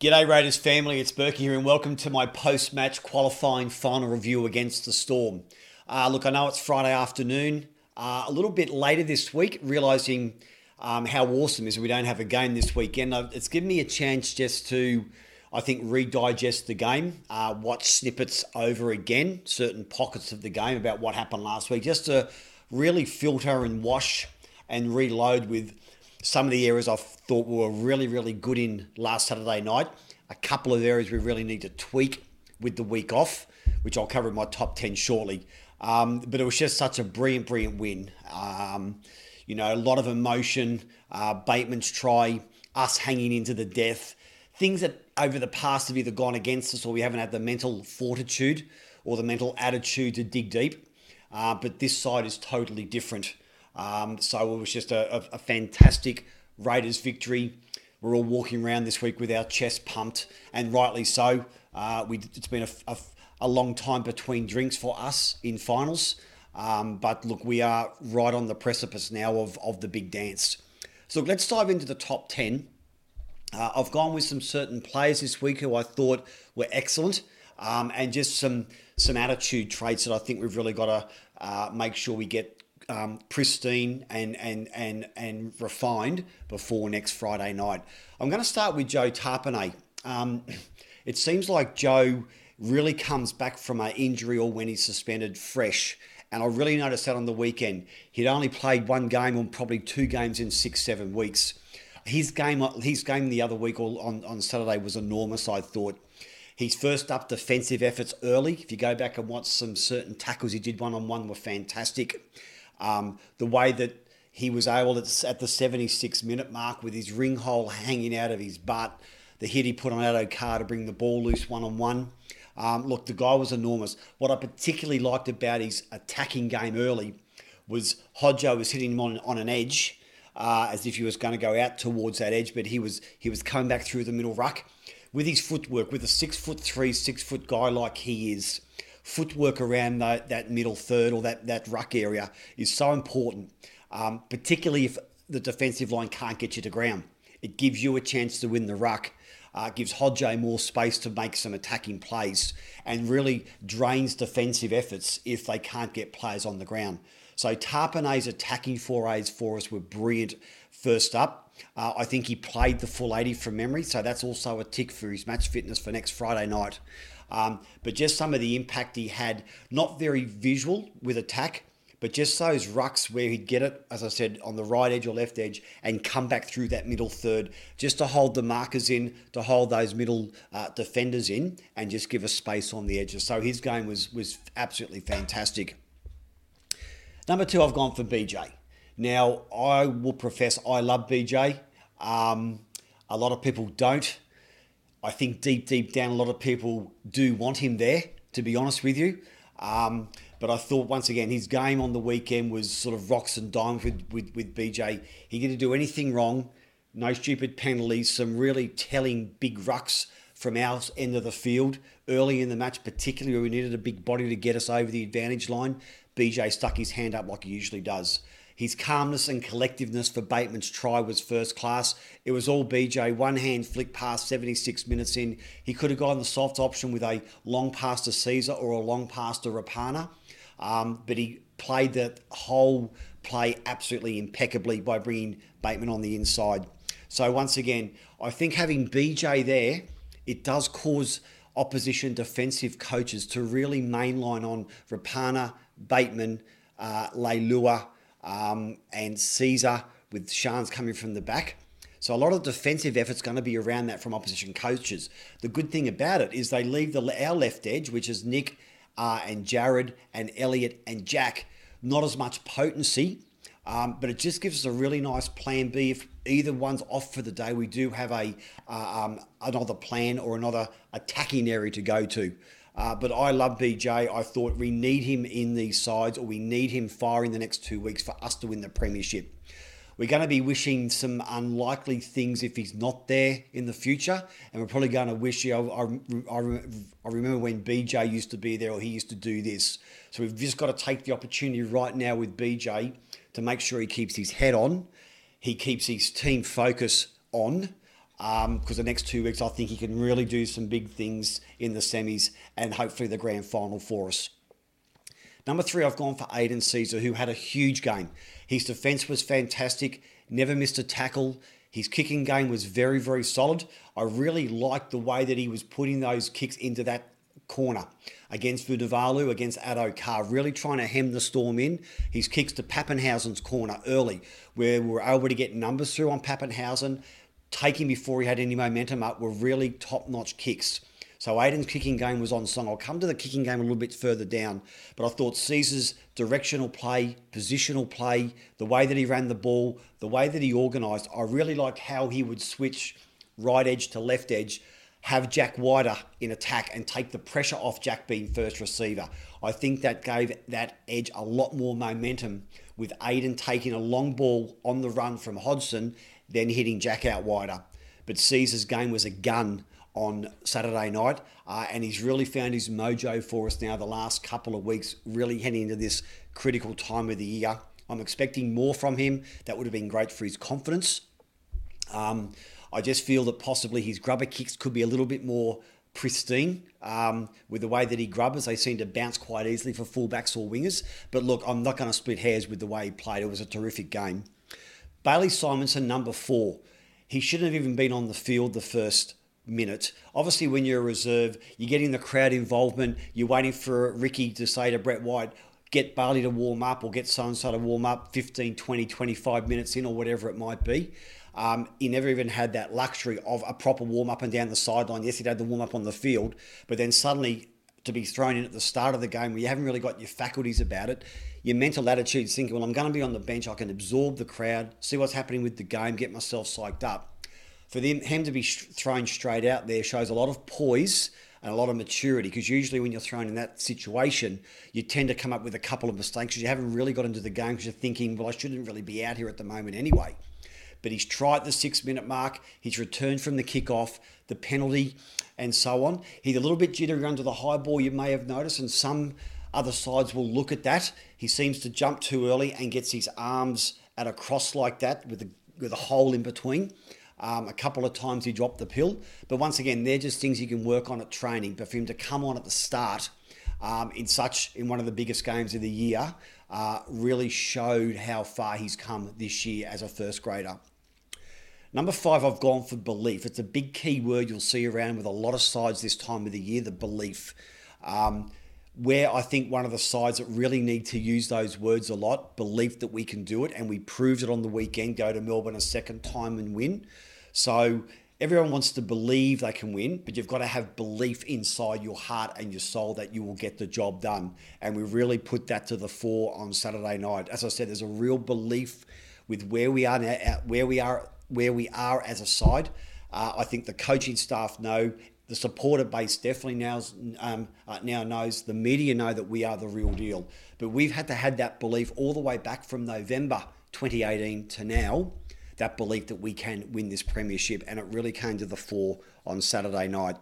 G'day Raiders family, it's Berkey here and welcome to my post-match qualifying final review against the Storm. Uh, look, I know it's Friday afternoon, uh, a little bit later this week, realising um, how awesome is we don't have a game this weekend. It's given me a chance just to, I think, redigest the game, uh, watch snippets over again, certain pockets of the game about what happened last week, just to really filter and wash and reload with some of the areas I thought were really, really good in last Saturday night. A couple of areas we really need to tweak with the week off, which I'll cover in my top 10 shortly. Um, but it was just such a brilliant, brilliant win. Um, you know, a lot of emotion, uh, Bateman's try, us hanging into the death, things that over the past have either gone against us or we haven't had the mental fortitude or the mental attitude to dig deep. Uh, but this side is totally different. Um, so it was just a, a, a, fantastic Raiders victory. We're all walking around this week with our chest pumped, and rightly so. Uh, we, it's been a, a, a, long time between drinks for us in finals. Um, but look, we are right on the precipice now of, of the big dance. So let's dive into the top 10. Uh, I've gone with some certain players this week who I thought were excellent, um, and just some some attitude traits that I think we've really got to uh, make sure we get um, pristine and, and, and, and refined before next Friday night. I'm going to start with Joe Tapine. Um, it seems like Joe really comes back from an injury or when he's suspended fresh. And I really noticed that on the weekend. He'd only played one game or probably two games in six, seven weeks. His game, his game the other week on, on Saturday was enormous, I thought. His first up defensive efforts early, if you go back and watch some certain tackles he did one on one, were fantastic. Um, the way that he was able to, at the 76 minute mark with his ring hole hanging out of his butt, the hit he put on Addo-Carr to bring the ball loose one on one. look, the guy was enormous. What I particularly liked about his attacking game early was Hodjo was hitting him on, on an edge, uh, as if he was going to go out towards that edge, but he was he was coming back through the middle ruck with his footwork, with a six foot three, six foot guy like he is footwork around the, that middle third or that, that ruck area is so important, um, particularly if the defensive line can't get you to ground. It gives you a chance to win the ruck. Uh, gives Hodge more space to make some attacking plays and really drains defensive efforts if they can't get players on the ground. So Tapine's attacking forays for us were brilliant first up. Uh, I think he played the full 80 from memory, so that's also a tick for his match fitness for next Friday night. Um, but just some of the impact he had, not very visual with attack, but just those rucks where he'd get it, as I said, on the right edge or left edge and come back through that middle third just to hold the markers in, to hold those middle uh, defenders in and just give us space on the edges. So his game was, was absolutely fantastic. Number two, I've gone for BJ. Now, I will profess I love BJ. Um, a lot of people don't. I think deep, deep down, a lot of people do want him there, to be honest with you. Um, but I thought once again his game on the weekend was sort of rocks and dimes with, with, with BJ. He didn't do anything wrong, no stupid penalties, some really telling big rucks from our end of the field early in the match, particularly where we needed a big body to get us over the advantage line. BJ stuck his hand up like he usually does. His calmness and collectiveness for Bateman's try was first class. It was all BJ, one hand flick past 76 minutes in. He could have gone the soft option with a long pass to Sezer or a long pass to Rapana, um, but he played that whole play absolutely impeccably by bringing Bateman on the inside. So once again, I think having BJ there, it does cause opposition defensive coaches to really mainline on Rapana, Bateman, uh, Leilua, um, and Sezer with Charnze coming from the back. So a lot of defensive effort's going to be around that from opposition coaches. The good thing about it is they leave the our left edge, which is Nick uh, and Jarrod and Elliot and Jack, not as much potency, um, but it just gives us a really nice plan B. If either one's off for the day, we do have a uh, um, another plan or another attacking area to go to. Uh, but I love BJ. I thought we need him in these sides, or we need him firing the next two weeks for us to win the premiership. We're going to be wishing some unlikely things if he's not there in the future, and we're probably going to wish. You know, I, I, I remember when BJ used to be there, or he used to do this. So we've just got to take the opportunity right now with BJ to make sure he keeps his head on, he keeps his team focus on, because um, the next two weeks I think he can really do some big things in the semis and hopefully the grand final for us. Number three, I've gone for Aidan Sezer, who had a huge game. His defence was fantastic, never missed a tackle. His kicking game was very, very solid. I really liked the way that he was putting those kicks into that corner against Vunivalu, against Addo-Carr, really trying to hem the storm in. His kicks to Papenhuyzen's corner early, where we were able to get numbers through on Papenhuyzen, taking before he had any momentum up, were really top notch kicks. So Aiden's kicking game was on song. I'll come to the kicking game a little bit further down, but I thought Sezer's directional play, positional play, the way that he ran the ball, the way that he organised, I really liked how he would switch right edge to left edge have Jack wider in attack and take the pressure off Jack being first receiver. I think that gave that edge a lot more momentum with Aiden taking a long ball on the run from Hodgson, then hitting Jack out wider. But Sezer's game was a gun on Saturday night, uh, and he's really found his mojo for us now the last couple of weeks, really heading into this critical time of the year. I'm expecting more from him. That would have been great for his confidence. Um, I just feel that possibly his grubber kicks could be a little bit more pristine um, with the way that he grubbers. They seem to bounce quite easily for fullbacks or wingers. But look, I'm not going to split hairs with the way he played. It was a terrific game. Bailey Simonson, number four. He shouldn't have even been on the field the first minute. Obviously, when you're a reserve, you're getting the crowd involvement. You're waiting for Ricky to say to Brett White, get Bailey to warm up or get so and so to warm up 15, 20, 25 minutes in or whatever it might be. Um, he never even had that luxury of a proper warm up and down the sideline. Yes, he'd had the warm up on the field, but then suddenly to be thrown in at the start of the game where you haven't really got your faculties about it, your mental attitude thinking, well, I'm going to be on the bench, I can absorb the crowd, see what's happening with the game, get myself psyched up. For them, him to be thrown straight out there shows a lot of poise and a lot of maturity because usually when you're thrown in that situation, you tend to come up with a couple of mistakes because you haven't really got into the game because you're thinking, well, I shouldn't really be out here at the moment anyway but he's tried the six minute mark. He's returned from the kickoff, the penalty, and so on. He's a little bit jittery under the high ball, you may have noticed, and some other sides will look at that. He seems to jump too early and gets his arms at a cross like that with a, with a hole in between. Um, a couple of times he dropped the pill, but once again, they're just things you can work on at training. But for him to come on at the start um, in such in one of the biggest games of the year uh, really showed how far he's come this year as a first grader. Number five, I've gone for belief. It's a big key word you'll see around with a lot of sides this time of the year, the belief. Um, where I think one of the sides that really need to use those words a lot, belief that we can do it, and we proved it on the weekend, go to Melbourne a second time and win. So everyone wants to believe they can win, but you've got to have belief inside your heart and your soul that you will get the job done. And we really put that to the fore on Saturday night. As I said, there's a real belief with where we are now, where we are where we are as a side. Uh, I think the coaching staff know, the supporter base definitely now um, uh, now knows, the media know that we are the real deal. But we've had to have that belief all the way back from November 2018 to now, that belief that we can win this premiership, and it really came to the fore on Saturday night.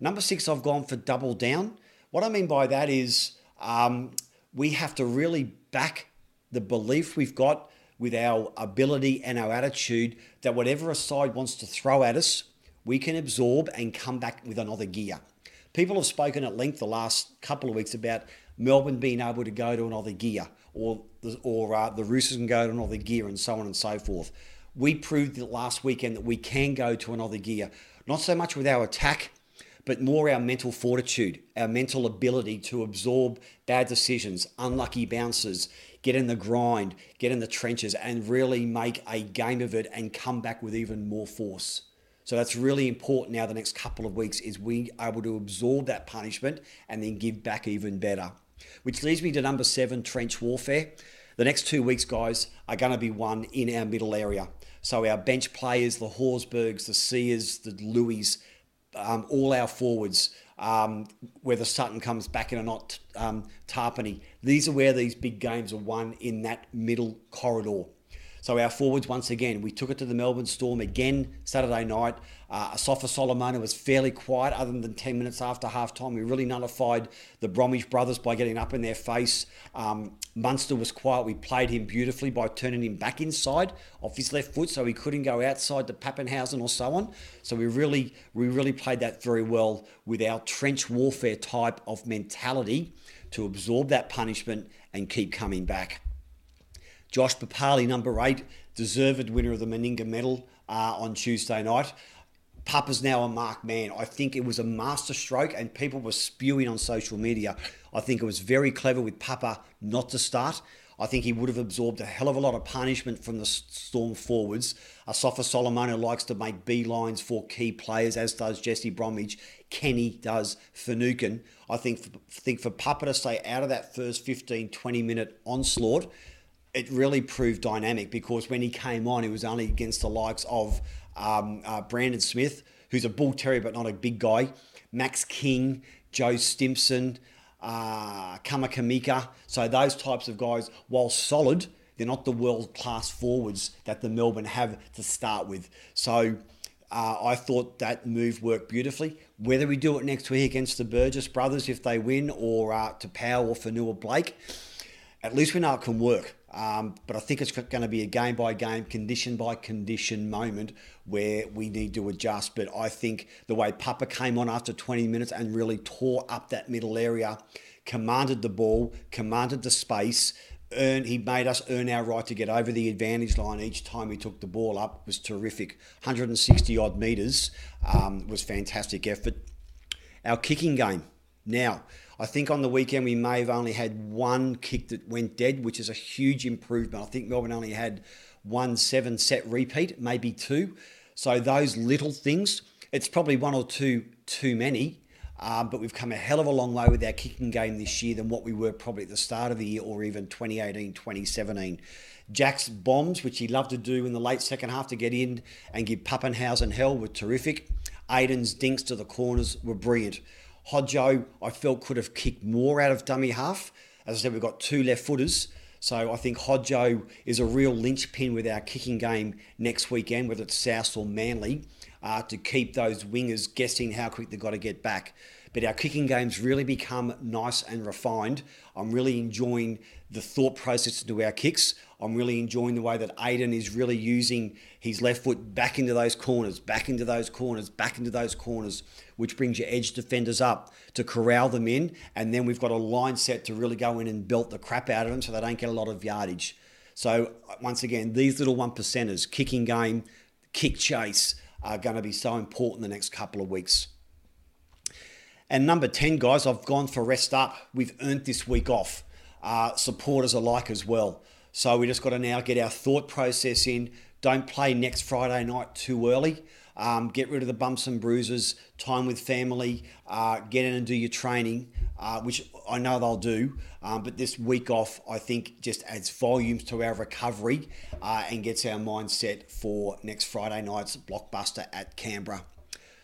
Number six, I've gone for double down. What I mean by that is um, we have to really back the belief we've got with our ability and our attitude that whatever a side wants to throw at us, we can absorb and come back with another gear. People have spoken at length the last couple of weeks about Melbourne being able to go to another gear, or the, or uh, the Roosters can go to another gear, and so on and so forth. We proved last weekend that we can go to another gear, not so much with our attack, but more our mental fortitude, our mental ability to absorb bad decisions, unlucky bounces, get in the grind, get in the trenches, and really make a game of it and come back with even more force. So that's really important now the next couple of weeks is we able to absorb that punishment and then give back even better. Which leads me to number seven, trench warfare. The next two weeks, guys, are going to be one in our middle area. So our bench players, the Horsburghs, the Sears, the Louis, um, all our forwards, um, whether Sutton comes back in or not, um, Tapine. These are where these big games are won in that middle corridor. So our forwards, once again, we took it to the Melbourne Storm again Saturday night. Uh, Asofa Solomona was fairly quiet other than 10 minutes after half time. We really nullified the Bromwich brothers by getting up in their face. Um, Munster was quiet. We played him beautifully by turning him back inside off his left foot so he couldn't go outside to Papenhuyzen or so on. So we really, we really played that very well with our trench warfare type of mentality to absorb that punishment and keep coming back. Josh Papalii, number eight, deserved winner of the Meninga medal uh, on Tuesday night. Papa's now a mark man. I think it was a master stroke, and people were spewing on social media. I think it was very clever with Papa not to start. I think he would have absorbed a hell of a lot of punishment from the Storm forwards. Asofa Solomona likes to make beelines for key players, as does Jesse Bromwich. Kenny does Finucane. I think, think for Papa to stay out of that first 15, 20 minute onslaught, it really proved dynamic because when he came on, he was only against the likes of um, uh, Brandon Smith, who's a bull terrier but not a big guy, Max King, Joe Stimson, uh, Kamikamica. So those types of guys, while solid, they're not the world class forwards that the Melbourne have to start with. So uh, I thought that move worked beautifully. Whether we do it next week against the Burgess brothers if they win, or uh, Taupau or Fonua Blake, at least we know it can work. Um, but I think it's going to be a game by game, condition by condition moment where we need to adjust. But I think the way Papa came on after 20 minutes and really tore up that middle area, commanded the ball, commanded the space, earned, he made us earn our right to get over the advantage line each time he took the ball up was terrific. 160 odd metres um, was fantastic effort. Our kicking game. Now, I think on the weekend we may have only had one kick that went dead, which is a huge improvement. I think Melbourne only had one seven set repeat, maybe two. So those little things, it's probably one or two too many. Um, but we've come a hell of a long way with our kicking game this year than what we were probably at the start of the year or even 2018, 2017. Jack's bombs, which he loved to do in the late second half to get in and give Papenhuyzen hell, were terrific. Aiden's dinks to the corners were brilliant. Hodjo, I felt could have kicked more out of dummy half. As I said, we've got two left footers. So I think Hodjo is a real linchpin with our kicking game next weekend, whether it's South or Manly, uh, to keep those wingers guessing how quick they've got to get back. But our kicking game's really become nice and refined. I'm really enjoying the thought process into our kicks. I'm really enjoying the way that Aiden is really using his left foot back into those corners, back into those corners, back into those corners, which brings your edge defenders up to corral them in. And then we've got a line set to really go in and belt the crap out of them so they don't get a lot of yardage. So, uh, once again, these little one percenters, kicking game, kick chase, are going to be so important the next couple of weeks. And number 10, guys, I've gone for rest up. We've earned this week off. Uh, supporters alike as well. So we just got to now get our thought process in. Don't play next Friday night too early. Um, get rid of the bumps and bruises, time with family, uh, get in and do your training, uh, which I know they'll do. Um, but this week off, I think, just adds volumes to our recovery uh, and gets our mindset for next Friday night's blockbuster at Canberra.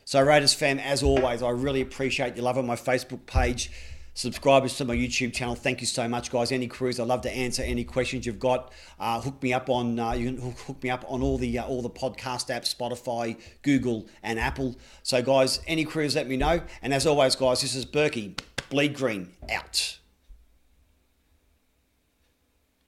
So, Raiders fam, as always, I really appreciate your love on my Facebook page. Subscribers to my YouTube channel, thank you so much, guys. Any queries, I'd love to answer any questions you've got. Uh, hook me up on uh, you can hook me up on all the uh, all the podcast apps, Spotify, Google, and Apple. So, guys, any queries, let me know. And as always, guys, this is Berkey Bleed Green out.